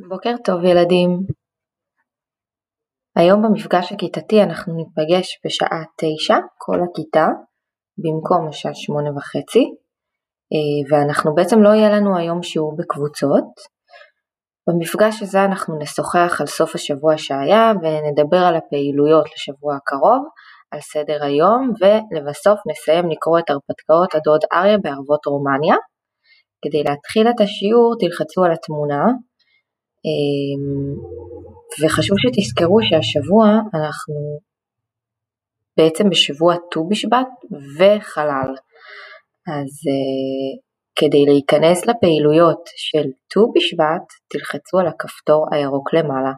בוקר טוב ילדים. היום במפגש הכיתתי אנחנו ניפגש בשעה תשע, כל הכיתה, במקום השעה שמונה וחצי, אה, ואנחנו בעצם לא יהיה לנו היום שיעור בקבוצות. במפגש הזה אנחנו נשוחח על סוף השבוע שהיה ונדבר על הפעילויות לשבוע הקרוב, על סדר היום ולבסוף נסיים לקרוא את הרפתקאות הדוד אריה בערבות רומניה. כדי להתחיל את השיעור תלחצו על התמונה וחשוב שתזכרו שהשבוע אנחנו בעצם בשבוע ט"ו בשבט וחלל. אז uh, כדי להיכנס לפעילויות של ט"ו בשבט תלחצו על הכפתור הירוק למעלה.